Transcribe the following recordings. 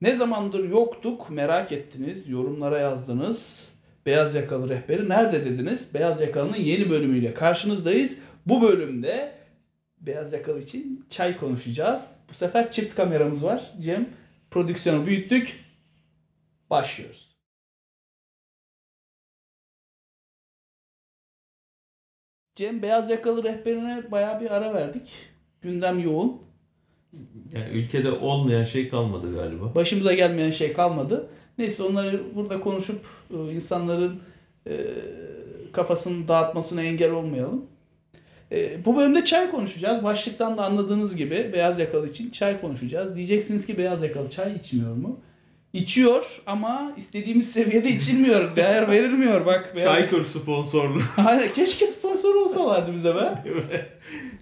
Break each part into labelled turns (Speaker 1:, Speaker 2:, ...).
Speaker 1: Ne zamandır yoktuk merak ettiniz, yorumlara yazdınız. Beyaz Yakalı Rehberi nerede dediniz? Beyaz Yakalı'nın yeni bölümüyle karşınızdayız. Bu bölümde Beyaz Yakalı için çay konuşacağız. Bu sefer çift kameramız var. Cem prodüksiyonu büyüttük. Başlıyoruz. Cem Beyaz Yakalı Rehberine bayağı bir ara verdik. Gündem yoğun.
Speaker 2: Yani ülkede olmayan şey kalmadı galiba.
Speaker 1: Başımıza gelmeyen şey kalmadı. Neyse onları burada konuşup e, insanların e, kafasını dağıtmasına engel olmayalım. E, bu bölümde çay konuşacağız. Başlıktan da anladığınız gibi beyaz yakalı için çay konuşacağız. Diyeceksiniz ki beyaz yakalı çay içmiyor mu? İçiyor ama istediğimiz seviyede içilmiyor. Değer verilmiyor bak. Beyaz...
Speaker 2: Çaykur sponsorlu.
Speaker 1: Aynen keşke sponsor olsalardı bize be.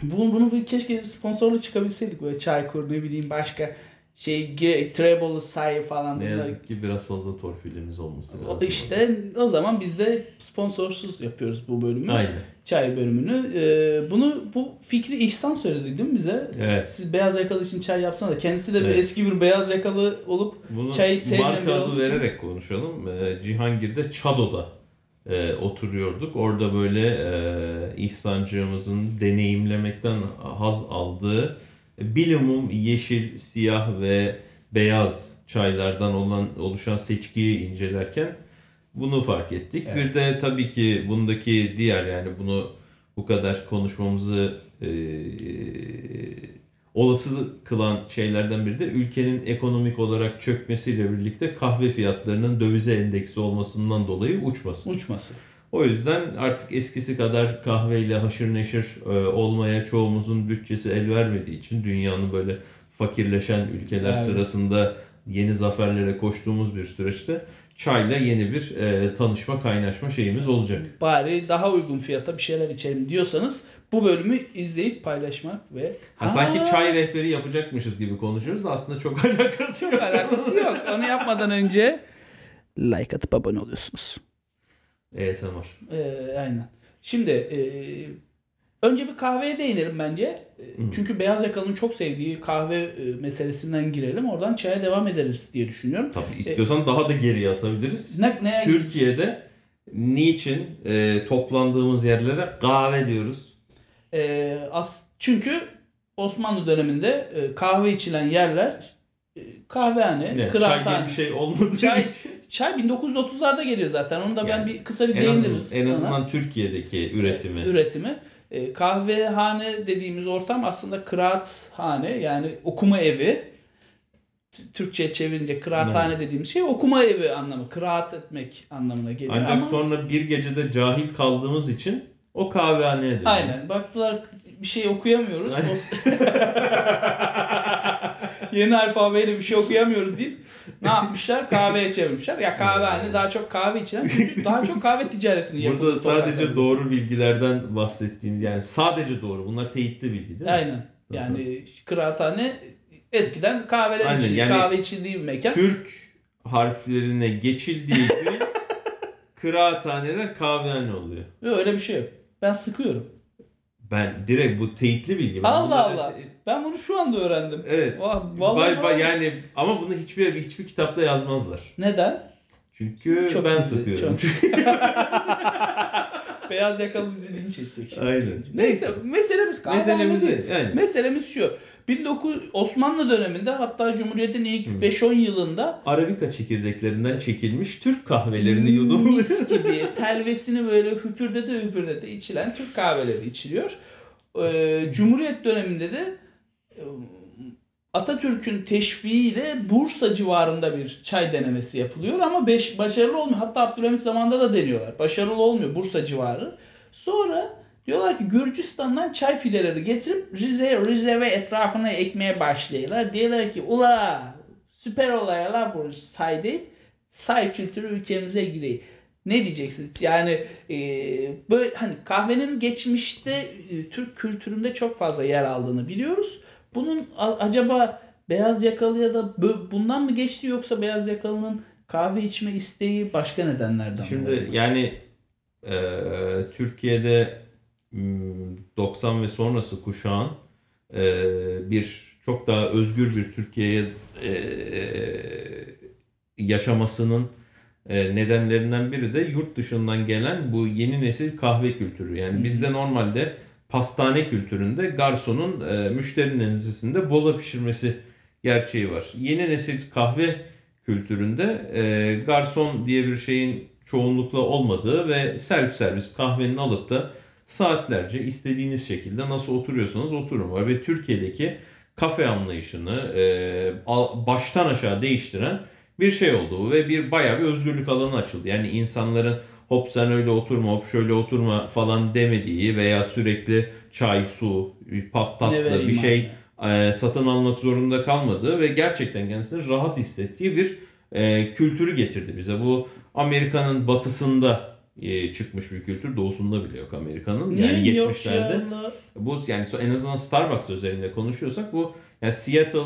Speaker 1: Bunu, bunu bir keşke sponsorlu çıkabilseydik böyle Çaykur ne bileyim başka şey Treble'ı say falan.
Speaker 2: ne yazık ki biraz fazla torpilimiz olması
Speaker 1: O-
Speaker 2: lazım.
Speaker 1: İşte o zaman biz de sponsorsuz yapıyoruz bu bölümü.
Speaker 2: Aynen.
Speaker 1: Çay bölümünü. Ee, bunu bu fikri İhsan söyledi değil mi bize?
Speaker 2: Evet.
Speaker 1: Siz beyaz yakalı için çay yapsana da. Kendisi de bir
Speaker 2: Evet.
Speaker 1: eski bir beyaz yakalı olup
Speaker 2: Bunu
Speaker 1: Çay sevmeyen
Speaker 2: marka adı
Speaker 1: olduğu için-
Speaker 2: vererek konuşalım. Ee, Cihangir'de Çado'da e, oturuyorduk. Orada böyle e, İhsancığımızın deneyimlemekten haz aldığı bilimum yeşil, siyah ve beyaz çaylardan olan oluşan seçkiyi incelerken bunu fark ettik.
Speaker 1: Evet.
Speaker 2: Bir de tabii ki bundaki diğer yani bunu bu kadar konuşmamızı e, olası kılan şeylerden biri de ülkenin ekonomik olarak çökmesiyle birlikte kahve fiyatlarının dövize endeksi olmasından dolayı uçması.
Speaker 1: uçması.
Speaker 2: O yüzden artık eskisi kadar kahveyle haşır neşir e, olmaya çoğumuzun bütçesi el vermediği için dünyanın böyle fakirleşen ülkeler
Speaker 1: Evet.
Speaker 2: sırasında yeni zaferlere koştuğumuz bir süreçte çayla yeni bir e, tanışma kaynaşma şeyimiz olacak.
Speaker 1: Bari daha uygun fiyata bir şeyler içelim diyorsanız bu bölümü izleyip paylaşmak ve
Speaker 2: Ha, sanki çay rehberi yapacakmışız gibi konuşuyoruz da aslında çok alakası yok.
Speaker 1: Çok alakası yok. Onu yapmadan önce like atıp abone oluyorsunuz.
Speaker 2: ASMR.
Speaker 1: Ee, aynen. Şimdi e, önce bir kahveye değinelim bence. E, Çünkü beyaz yakalının çok sevdiği kahve e, meselesinden girelim. Oradan çaya devam ederiz diye düşünüyorum.
Speaker 2: Tabii istiyorsan daha da geriye atabiliriz.
Speaker 1: Ne, neye
Speaker 2: Türkiye'de niçin e, toplandığımız yerlere kahve diyoruz?
Speaker 1: E, as, çünkü Osmanlı döneminde e, kahve içilen yerler e, kahvehane,
Speaker 2: Ne, çay diye
Speaker 1: kıraathane.
Speaker 2: bir şey olmadığı
Speaker 1: Çay, çay 1930'larda geliyor zaten. Onu da ben
Speaker 2: Yani
Speaker 1: bir kısa bir
Speaker 2: En azından,
Speaker 1: değiniriz.
Speaker 2: en
Speaker 1: ona.
Speaker 2: azından Türkiye'deki üretimi.
Speaker 1: üretimi. E, kahvehane dediğimiz ortam aslında kıraathane yani okuma evi. Türkçe'ye çevirince kıraathane dediğimiz şey okuma evi anlamı. Kıraat etmek anlamına geliyor.
Speaker 2: Ancak
Speaker 1: Ama
Speaker 2: sonra bir gecede cahil kaldığımız için o kahvehaneye dönüyor.
Speaker 1: aynen baktılar bir şey okuyamıyoruz. Yeni alfabeyle bir şey okuyamıyoruz deyip ne yapmışlar? Kahveye çevirmişler. Ya kahvehane daha çok kahve içilen çünkü daha çok kahve ticaretini yapıyor.
Speaker 2: Burada sadece doğru bilgilerden bahsettiğimiz yani sadece doğru. Bunlar teyitli bilgi değil mi?
Speaker 1: Aynen. Yani kıraathane eskiden kahveler
Speaker 2: Aynen,
Speaker 1: içildiği,
Speaker 2: yani
Speaker 1: kahve içildiği bir mekan.
Speaker 2: Türk harflerine geçildiği gibi kıraathaneler kahvehane oluyor.
Speaker 1: Ve öyle bir şey yok. Ben sıkıyorum.
Speaker 2: Ben direkt bu teyitli bilgi. Ben
Speaker 1: Allah
Speaker 2: bunları-
Speaker 1: Allah. Ben bunu şu anda öğrendim.
Speaker 2: Evet.
Speaker 1: Vallahi vallahi.
Speaker 2: yani ama bunu hiçbir hiçbir kitapta yazmazlar.
Speaker 1: Neden?
Speaker 2: Çünkü
Speaker 1: Çok
Speaker 2: ben
Speaker 1: gizli,
Speaker 2: sıkıyorum.
Speaker 1: çok- Beyaz yakalı bizi linç edecek. şimdi.
Speaker 2: Aynen.
Speaker 1: Neyse, meselemiz kahvehane değil.
Speaker 2: Meselemizi yani
Speaker 1: Meselemiz şu. 19 Osmanlı döneminde hatta Cumhuriyet'in ilk 5-10 yılında
Speaker 2: Arabika çekirdeklerinden çekilmiş Türk kahvelerini yudumluyor.
Speaker 1: mis gibi telvesini böyle hüpürdete hüpürdete içilen Türk kahveleri içiliyor. Ee, Cumhuriyet döneminde de e, Atatürk'ün teşviğiyle Bursa civarında bir çay denemesi yapılıyor ama beş, başarılı olmuyor. Hatta Abdülhamit zamanında da deniyorlar. Başarılı olmuyor Bursa civarı. Sonra diyorlar ki Gürcistan'dan çay fideleri getirip Rize, Rize ve etrafına ekmeye başlıyorlar. Diyorlar ki ula süper olay la bu say değil. Say kültürü ülkemize giriyor. Ne diyeceksiniz? Yani e, böyle hani kahvenin geçmişte e, Türk kültüründe çok fazla yer aldığını biliyoruz. Bunun a- acaba beyaz yakalıya da bö- bundan mı geçti yoksa beyaz yakalının kahve içme isteği başka nedenlerden mi?
Speaker 2: Şimdi
Speaker 1: oldu?
Speaker 2: yani e, Türkiye'de 90 ve sonrası kuşağın e, bir çok daha özgür bir Türkiye'ye e, yaşamasının e, nedenlerinden biri de yurt dışından gelen bu yeni nesil kahve kültürü. Yani bizde normalde pastane kültüründe garsonun müşterinin ensesinde boza pişirmesi gerçeği var. Yeni nesil kahve kültüründe e, garson diye bir şeyin çoğunlukla olmadığı ve self servis kahvenin alıp da saatlerce istediğiniz şekilde nasıl oturuyorsanız oturun var. Ve Türkiye'deki kafe anlayışını e, baştan aşağı değiştiren bir şey oldu ve bir bayağı bir özgürlük alanı açıldı. Yani insanların hop sen öyle oturma hop şöyle oturma falan demediği veya sürekli çay, su, pat tatlı bir şey e, satın almak zorunda kalmadığı ve gerçekten kendisini rahat hissettiği bir e, kültürü getirdi bize. Bu Amerika'nın batısında e, çıkmış bir kültür. Doğusunda bile yok Amerika'nın. Yani
Speaker 1: Niye yok
Speaker 2: 70'lerde.
Speaker 1: ya Allah?
Speaker 2: Bu yani en azından Starbucks özelinde konuşuyorsak bu yani Seattle,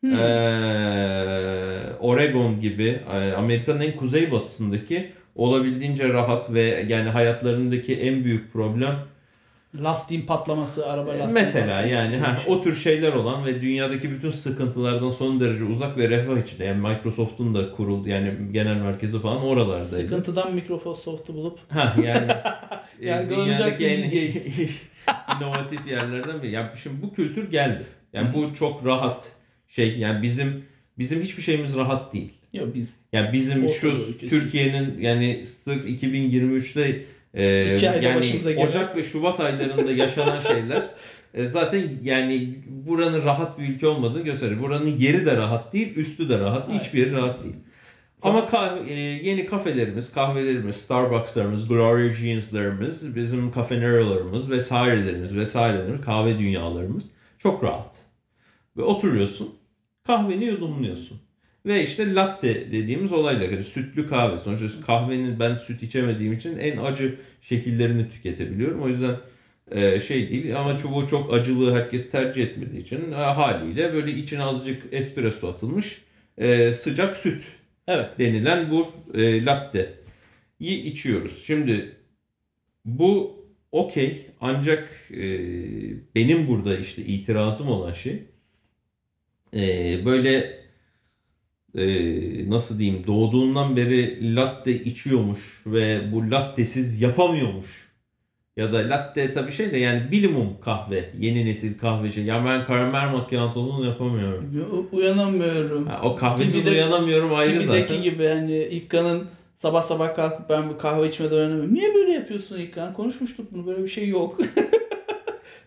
Speaker 1: Hmm.
Speaker 2: eee, Oregon gibi eee, Amerika'nın en kuzeybatısındaki olabildiğince rahat ve yani hayatlarındaki en büyük problem
Speaker 1: Lastiğin patlaması, araba lastiği
Speaker 2: mesela yani ha,
Speaker 1: şey.
Speaker 2: o tür şeyler olan ve dünyadaki bütün sıkıntılardan son derece uzak ve refah içinde yani Microsoft'un da kuruldu yani genel merkezi falan oralardaydı.
Speaker 1: Sıkıntıdan Microsoft'u bulup
Speaker 2: Ha yani e,
Speaker 1: Yargılanacaksın
Speaker 2: dünyadaki en inovatif yerlerden biri. Yani şimdi bu kültür geldi. Yani bu çok rahat şey yani bizim bizim hiçbir şeyimiz rahat değil.
Speaker 1: yok biz
Speaker 2: Yani bizim şu. Türkiye'nin yani sırf 2023'te e,
Speaker 1: İki ayda
Speaker 2: yani Ocak ve Şubat aylarında yaşanan şeyler e, zaten yani buranın rahat bir ülke olmadığını gösterir. Buranın yeri de rahat değil, üstü de rahat,
Speaker 1: Hayır.
Speaker 2: hiçbir yeri rahat değil. Ama kah- e, yeni kafelerimiz, kahvelerimiz, Starbucks'larımız, Gloria Jeans'larımız, bizim kafenerolarımız vesairelerimiz vesairelerimiz, kahve dünyalarımız çok rahat. Ve oturuyorsun, kahveni yudumluyorsun. Ve işte latte dediğimiz olayla yani sütlü kahve. Sonuçta kahvenin ben süt içemediğim için en acı şekillerini tüketebiliyorum. O yüzden e, şey değil ama çubuğu çok acılığı herkes tercih etmediği için e, haliyle böyle içine azıcık espresso atılmış e, sıcak süt
Speaker 1: evet.
Speaker 2: denilen bu e, latte'yi içiyoruz. Şimdi bu okey ancak e, benim burada işte itirazım olan şey e, böyle e, nasıl diyeyim doğduğundan beri latte içiyormuş ve bu lattesiz yapamıyormuş. Ya da latte tabii şey de yani bilimum kahve, yeni nesil kahve şey. Ya ben karamel macchiato'nu yapamıyorum.
Speaker 1: U- Uyanamıyorum.
Speaker 2: Ha, o kahvesiz uyanamıyorum ayrı
Speaker 1: Kibideki
Speaker 2: zaten.
Speaker 1: gibi hani İlkan'ın sabah sabah kalkıp ben bu kahve içmeden uyanamıyorum. Niye böyle yapıyorsun İlkan? Konuşmuştuk bunu böyle bir şey yok.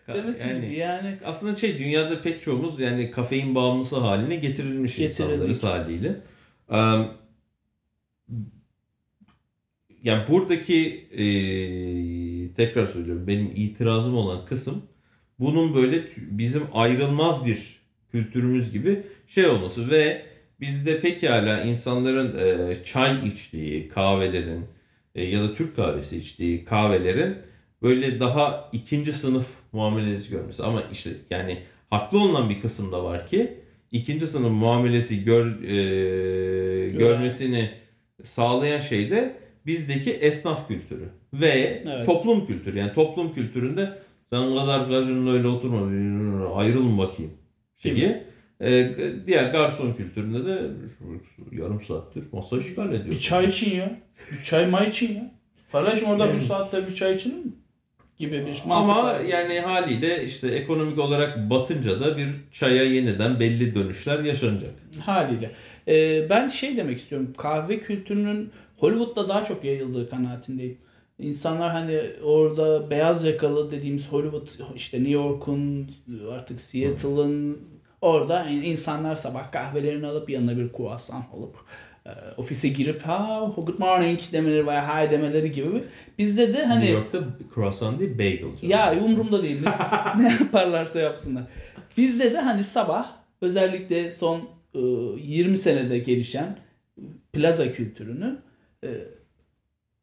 Speaker 1: Demesi
Speaker 2: Yani-
Speaker 1: gibi yani.
Speaker 2: Aslında şey dünyada pek çoğumuz yani kafein bağımlısı haline getirilmiş
Speaker 1: Getirildik.
Speaker 2: insanlarız haliyle. Eee, yani buradaki eee, tekrar söylüyorum benim itirazım olan kısım bunun böyle bizim ayrılmaz bir kültürümüz gibi şey olması ve bizde pekala insanların eee, çay içtiği kahvelerin e, ya da Türk kahvesi içtiği kahvelerin böyle daha ikinci sınıf muamelesi görmesi. Ama işte yani haklı olunan bir kısım da var ki ikinci sınıf muamelesi gör, e, görmesini sağlayan şey de bizdeki esnaf kültürü ve
Speaker 1: Evet.
Speaker 2: toplum kültürü. Yani toplum kültüründe sen kız arkadaşınla öyle oturma ayrılın bakayım şeyi. E, diğer garson kültüründe de yarım saattir masa işgal ediyor.
Speaker 1: Bir çay için ya. Bir çay may için ya. Kardeşim orada
Speaker 2: Yani.
Speaker 1: bir saatte bir çay içilir mi? Gibi bir mantık
Speaker 2: Ama
Speaker 1: var.
Speaker 2: yani haliyle işte ekonomik olarak batınca da bir çaya yeniden belli dönüşler yaşanacak.
Speaker 1: Haliyle. Ee, ben şey demek istiyorum. Kahve kültürünün Hollywood'da daha çok yayıldığı kanaatindeyim. İnsanlar hani orada beyaz yakalı dediğimiz Hollywood işte New York'un artık Seattle'ın orada insanlar sabah kahvelerini alıp yanına bir croissant alıp ofise girip ha good morning demeleri veya hi demeleri gibi. Bizde de hani
Speaker 2: New York'ta croissant değil bagel. canım.
Speaker 1: ya umurumda değil. ne yaparlarsa yapsınlar. Bizde de hani sabah özellikle son e, 20 senede gelişen plaza kültürünün e,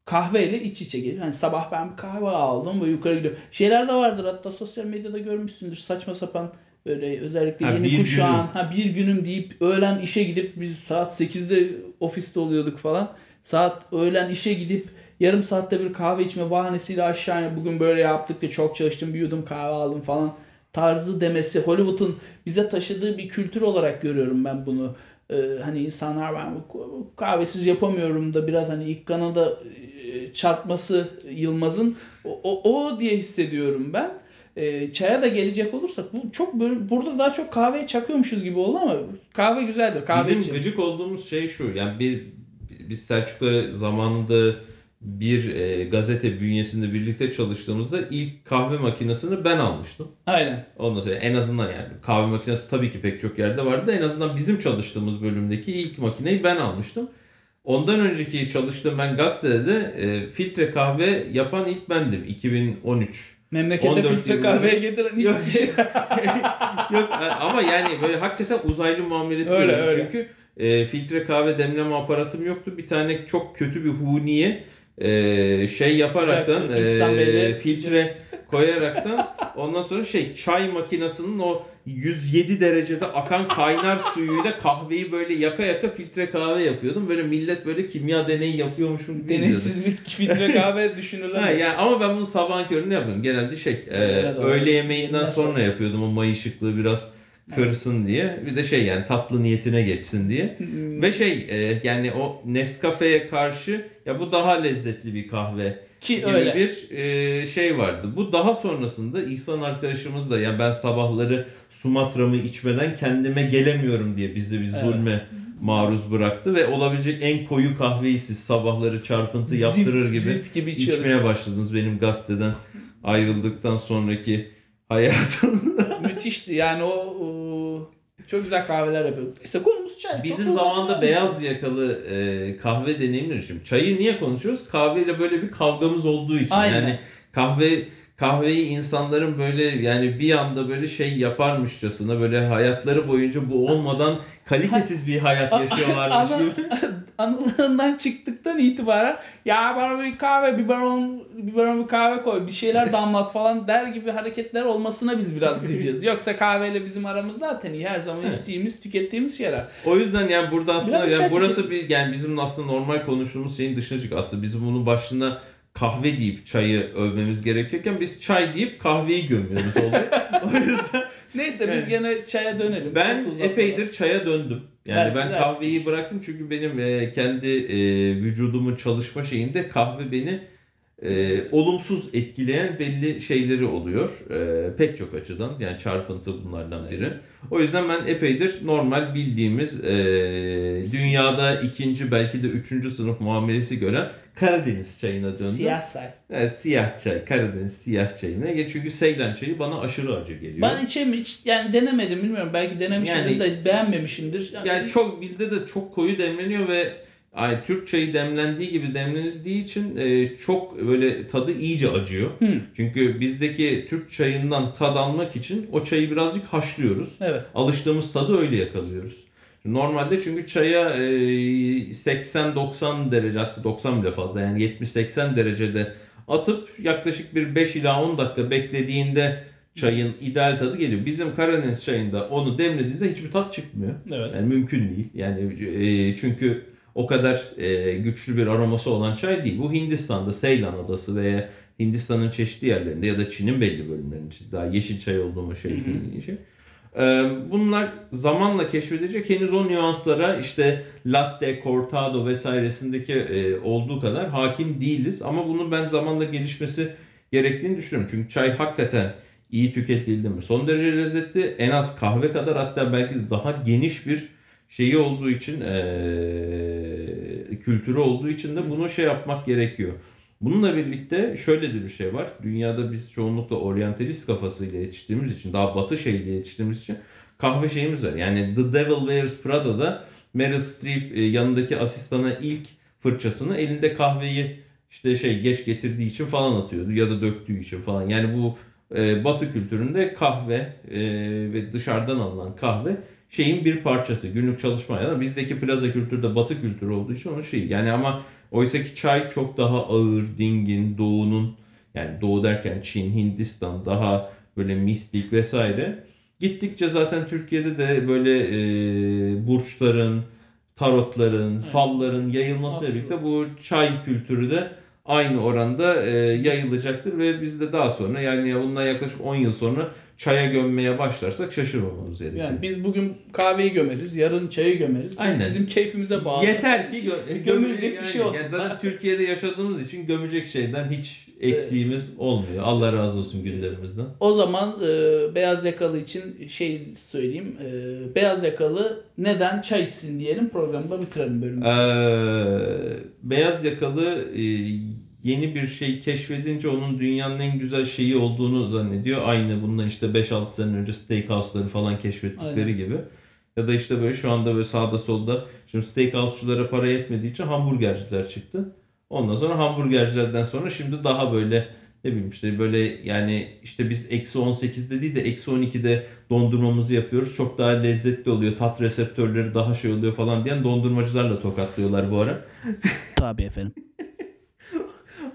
Speaker 1: kahveyle iç içe geliyor. Hani sabah ben bir kahve aldım ve yukarı gidiyorum. Şeyler de vardır hatta sosyal medyada görmüşsündür saçma sapan böyle özellikle
Speaker 2: Ha,
Speaker 1: yeni
Speaker 2: bir
Speaker 1: kuşağın
Speaker 2: günüm.
Speaker 1: ha bir günüm deyip öğlen işe gidip biz saat 8'de ofiste oluyorduk falan. Saat öğlen işe gidip yarım saatte bir kahve içme bahanesiyle aşağı inip bugün böyle yaptık da çok çalıştım bir yudum kahve aldım falan tarzı demesi Hollywood'un bize taşıdığı bir kültür olarak görüyorum ben bunu. Ee, hani insanlar ben kahvesiz yapamıyorum da biraz hani ilk kanada e, çarpması Yılmaz'ın o, o, o diye hissediyorum ben. Ee, çaya da gelecek olursak bu çok böyle burada daha çok kahveye çakıyormuşuz gibi oldu ama kahve güzeldir. Kahve
Speaker 2: Bizim
Speaker 1: için.
Speaker 2: gıcık olduğumuz şey şu. Yani bir biz Selçuk'la zamanında bir e, gazete bünyesinde birlikte çalıştığımızda ilk kahve makinesini ben almıştım.
Speaker 1: Aynen.
Speaker 2: Ondan sonra en azından yani kahve makinesi tabii ki pek çok yerde vardı en azından bizim çalıştığımız bölümdeki ilk makineyi ben almıştım. Ondan önceki çalıştığım ben gazetede de e, filtre kahve yapan ilk bendim 2013.
Speaker 1: Memlekete
Speaker 2: 14
Speaker 1: filtre kahveye getiren ilk
Speaker 2: Yok.
Speaker 1: kişi.
Speaker 2: Yok ama yani böyle hakikaten uzaylı muamelesi
Speaker 1: Öyle, öyle.
Speaker 2: Çünkü e, filtre kahve demleme aparatım yoktu. Bir tane çok kötü bir huniye e, şey yaparaktan
Speaker 1: Sıcak
Speaker 2: e, filtre koyaraktan ondan sonra şey çay makinesinin o 107 derecede akan kaynar suyuyla kahveyi böyle yaka yaka filtre kahve yapıyordum. Böyle millet böyle kimya deneyi yapıyormuşum gibi.
Speaker 1: Denizsiz bir filtre kahve düşünülemez.
Speaker 2: Ha, yani ama ben bunu sabahın köründe yapıyorum. Genelde şey e, öğle yemeğinden sonra
Speaker 1: sonra.
Speaker 2: yapıyordum o may ışıklığı biraz kırsın diye. Bir de şey yani tatlı niyetine geçsin diye.
Speaker 1: Hmm.
Speaker 2: Ve şey e, yani o Nescafe'ye karşı ya bu daha lezzetli bir kahve
Speaker 1: Ki
Speaker 2: gibi
Speaker 1: öyle.
Speaker 2: bir e, şey vardı. Bu daha sonrasında İhsan arkadaşımız da yani ben sabahları Sumatra'mı içmeden kendime gelemiyorum diye bizi bir
Speaker 1: Evet.
Speaker 2: zulme maruz bıraktı ve olabilecek en koyu kahveyi siz sabahları çarpıntı yaptırır
Speaker 1: zift,
Speaker 2: gibi
Speaker 1: Zift gibi içiyorum.
Speaker 2: içmeye başladınız benim gazeteden ayrıldıktan sonraki hayatım.
Speaker 1: Müthişti. Yani o, o çok güzel kahveler yapıyor. İşte konumuz çay. Çok
Speaker 2: Bizim
Speaker 1: da
Speaker 2: zamanda
Speaker 1: uzatmayalım.
Speaker 2: beyaz yakalı e, kahve deneyimleri şimdi. Çayı niye konuşuyoruz? Kahveyle böyle bir kavgamız olduğu için.
Speaker 1: Aynen.
Speaker 2: Yani kahve kahveyi insanların böyle yani bir anda böyle şey yaparmışçasına böyle hayatları boyunca bu olmadan kalitesiz bir hayat yaşıyorlarmış gibi.
Speaker 1: Anılarından çıktıktan itibaren ya bana bir kahve, biberon, biberon bir kahve koy, bir şeyler damlat falan der gibi hareketler olmasına biz biraz gıcığız. Yoksa kahveyle bizim aramız zaten iyi. Her zaman
Speaker 2: Evet.
Speaker 1: içtiğimiz, tükettiğimiz şeyler.
Speaker 2: O yüzden yani burada aslında
Speaker 1: Biraz
Speaker 2: yani burası bir yani bizim aslında normal konuştuğumuz şeyin dışına çık. Aslında bizim bunun başına kahve deyip çayı övmemiz gerekirken biz çay deyip kahveyi gömüyoruz oluyor. o yüzden
Speaker 1: Neyse biz
Speaker 2: Evet.
Speaker 1: gene çaya dönelim.
Speaker 2: ben epeydir çaya döndüm. Yani
Speaker 1: Evet,
Speaker 2: ben kahveyi bıraktım çünkü benim e, kendi e, vücudumun çalışma şeyinde kahve beni e, olumsuz etkileyen belli şeyleri oluyor. E, pek çok açıdan yani çarpıntı bunlardan biri. O yüzden ben epeydir normal bildiğimiz e, dünyada ikinci belki de üçüncü sınıf muamelesi gören Karadeniz çayına döndüm.
Speaker 1: Siyah say.
Speaker 2: Evet, siyah çay, Karadeniz siyah çayına. Ya Çünkü Seylan çayı bana aşırı acı geliyor.
Speaker 1: Ben içem hiç yani denemedim bilmiyorum. Belki denemişimdir
Speaker 2: Yani-
Speaker 1: de beğenmemişimdir.
Speaker 2: Yani çok bizde de çok koyu demleniyor ve yani Türk çayı demlendiği gibi demlenildiği için e, çok böyle tadı iyice acıyor.
Speaker 1: Hı.
Speaker 2: Çünkü bizdeki Türk çayından tad almak için o çayı birazcık haşlıyoruz.
Speaker 1: Evet.
Speaker 2: Alıştığımız tadı öyle yakalıyoruz. Normalde çünkü çaya e, 80-90 derece hatta 90 bile fazla yani 70-80 derecede atıp yaklaşık bir 5 ila 10 dakika beklediğinde çayın ideal tadı geliyor. Bizim Karadeniz çayında onu demlediğinizde hiçbir tat çıkmıyor.
Speaker 1: Evet.
Speaker 2: Yani mümkün değil. Yani e, çünkü o kadar e, güçlü bir aroması olan çay değil. Bu Hindistan'da Seylan Adası veya Hindistan'ın çeşitli yerlerinde ya da Çin'in belli bölümlerinde daha yeşil çay olduğu şey söylediğin şey. E, Bunlar zamanla keşfedilecek henüz o nüanslara işte latte, cortado vesairesindeki e, olduğu kadar hakim değiliz. Ama bunun ben zamanla gelişmesi gerektiğini düşünüyorum. Çünkü çay hakikaten iyi tüketildi mi son derece lezzetli. En az kahve kadar hatta belki daha geniş bir şeyi olduğu için eee, kültürü olduğu için de bunu şey yapmak gerekiyor. Bununla birlikte şöyle de bir şey var. Dünyada biz çoğunlukla oryantalist kafasıyla yetiştiğimiz için, daha batı şeyle yetiştiğimiz için kahve şeyimiz var. Yani The Devil Wears Prada'da Meryl Streep e, yanındaki asistana ilk fırçasını elinde kahveyi işte şey geç getirdiği için falan atıyordu ya da döktüğü için falan. Yani bu e, Batı kültüründe kahve e, ve dışarıdan alınan kahve şeyin bir parçası. Günlük çalışma ya bizdeki plaza kültürde Batı kültürü olduğu için onun şeyi. Yani ama oysa ki çay çok daha ağır, dingin, doğunun yani doğu derken Çin, Hindistan daha böyle mistik vesaire. Gittikçe zaten Türkiye'de de böyle e, burçların, tarotların, falların yayılmasıyla birlikte bu çay kültürü de aynı oranda e, yayılacaktır ve biz de daha sonra yani bundan yaklaşık 10 yıl sonra çaya gömmeye başlarsak şaşırmamamız gerekiyor.
Speaker 1: Yani biz bugün kahveyi gömeriz, yarın çayı gömeriz.
Speaker 2: Aynen.
Speaker 1: Bizim keyfimize bağlı.
Speaker 2: Yeter ki gö-
Speaker 1: Gömülecek bir şey olsun.
Speaker 2: Yani zaten Türkiye'de yaşadığımız için gömecek şeyden hiç eksiğimiz olmuyor. Allah razı olsun gündemimizden.
Speaker 1: O zaman e, beyaz yakalı için şey söyleyeyim. E, beyaz yakalı neden çay içsin diyelim programı da bitirelim bölümü.
Speaker 2: Ee, beyaz yakalı e, yeni bir şey keşfedince onun dünyanın en güzel şeyi olduğunu zannediyor. Aynı bundan işte 5-6 sene önce steakhouse'ları falan keşfettikleri
Speaker 1: Aynen.
Speaker 2: gibi. Ya da işte böyle şu anda böyle sağda solda şimdi steakhouse'culara para yetmediği için hamburgerciler çıktı. Ondan sonra hamburgercilerden sonra şimdi daha böyle ne bileyim işte böyle yani işte biz eksi 18'de değil de eksi 12'de dondurmamızı yapıyoruz. Çok daha lezzetli oluyor. Tat reseptörleri daha şey oluyor falan diyen dondurmacılarla tokatlıyorlar bu ara.
Speaker 1: Tabii efendim.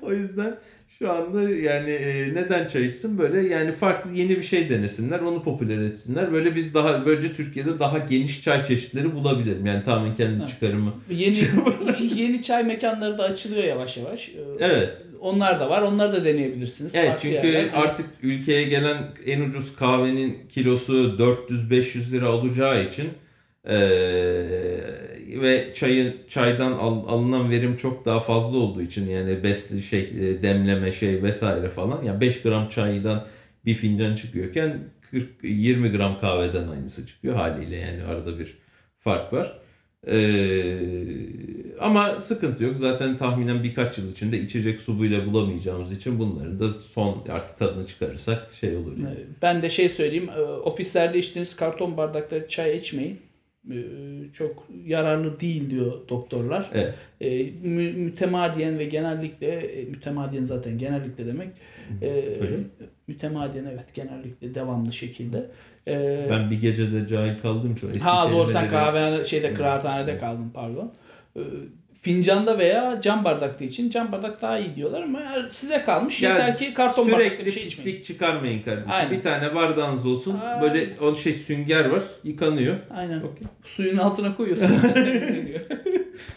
Speaker 2: O yüzden şu anda yani e, neden çay içsin böyle yani farklı yeni bir şey denesinler onu popüler etsinler. Böyle biz daha böylece Türkiye'de daha geniş çay çeşitleri bulabilirim. Yani tamamen kendi çıkarımı.
Speaker 1: Yeni yeni çay mekanları da açılıyor yavaş yavaş. E,
Speaker 2: Evet.
Speaker 1: Onlar da var. Onları da deneyebilirsiniz.
Speaker 2: Evet
Speaker 1: Farklı
Speaker 2: çünkü
Speaker 1: yerler.
Speaker 2: artık ülkeye gelen en ucuz kahvenin kilosu 400-500 lira olacağı için eee, ve çayın çaydan al- alınan verim çok daha fazla olduğu için yani besli şey e, demleme şey vesaire falan ya 5 gram çaydan bir fincan çıkıyorken 40 20 gram kahveden aynısı çıkıyor haliyle yani arada bir fark var. Eee, ama sıkıntı yok. Zaten tahminen birkaç yıl içinde içecek su bile bulamayacağımız için bunların da son artık tadını çıkarırsak şey olur yani.
Speaker 1: Ben de şey söyleyeyim. e, Ofislerde içtiğiniz karton bardakta çay içmeyin. E, Çok yararlı değil diyor doktorlar.
Speaker 2: Evet.
Speaker 1: E, mü- mütemadiyen ve genellikle e, mütemadiyen zaten genellikle demek. E,
Speaker 2: Öyle.
Speaker 1: mütemadiyen evet genellikle devamlı şekilde. E,
Speaker 2: Ben bir gecede cahil kaldım çok.
Speaker 1: Ha doğru sen kahvehane şeyde kıraathanede
Speaker 2: Evet.
Speaker 1: kaldın pardon. E, Fincanda veya cam bardakta için cam bardak daha iyi diyorlar ama size kalmış.
Speaker 2: Yani
Speaker 1: Yeter ki karton
Speaker 2: Sürekli
Speaker 1: bir şey içmeyin.
Speaker 2: pislik çıkarmayın kardeşim.
Speaker 1: Aynen.
Speaker 2: Bir tane bardağınız olsun.
Speaker 1: Aynen.
Speaker 2: Böyle o şey sünger var. Yıkanıyor.
Speaker 1: Aynen.
Speaker 2: Okey.
Speaker 1: Suyun altına koyuyorsun.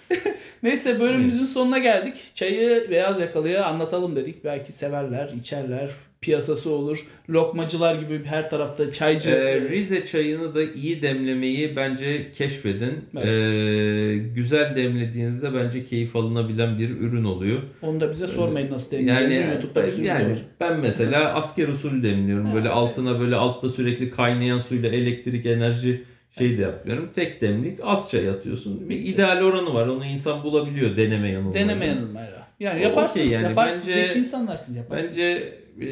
Speaker 1: Neyse bölümümüzün sonuna geldik. Çayı beyaz yakalıya anlatalım dedik. Belki severler, içerler, piyasası olur. Lokmacılar gibi her tarafta çaycı.
Speaker 2: Ee, Rize çayını da iyi demlemeyi bence keşfedin.
Speaker 1: Evet.
Speaker 2: Ee, güzel demlediğinizde bence keyif alınabilen bir ürün oluyor.
Speaker 1: Onu da bize sormayın nasıl demliyoruz.
Speaker 2: Yani,
Speaker 1: YouTube'da
Speaker 2: yani
Speaker 1: var.
Speaker 2: ben mesela asker usulü demliyorum.
Speaker 1: Ha,
Speaker 2: böyle
Speaker 1: evet.
Speaker 2: altına böyle altta sürekli kaynayan suyla elektrik enerji şey de yapıyorum. Tek demlik az çay atıyorsun. Bir ideal oranı var. Onu insan bulabiliyor deneme yanılmayla.
Speaker 1: Deneme yanılmayla. Yani yaparsınız.
Speaker 2: okey yani.
Speaker 1: yaparsınız.
Speaker 2: Bence-
Speaker 1: Zeki insanlarsınız yaparsınız.
Speaker 2: Bence e,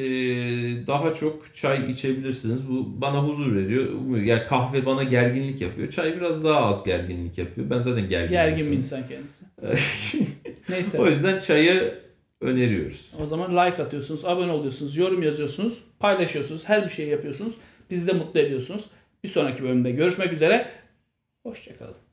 Speaker 2: daha çok çay içebilirsiniz. Bu bana huzur veriyor. Yani kahve bana gerginlik yapıyor. Çay biraz daha az gerginlik yapıyor. Ben zaten gergin,
Speaker 1: Gergin bir insan kendisi. Neyse.
Speaker 2: o yüzden çayı öneriyoruz.
Speaker 1: O zaman like atıyorsunuz, abone oluyorsunuz, yorum yazıyorsunuz, paylaşıyorsunuz, her bir şey yapıyorsunuz. Bizi de mutlu ediyorsunuz. Bir sonraki bölümde görüşmek üzere. Hoşçakalın.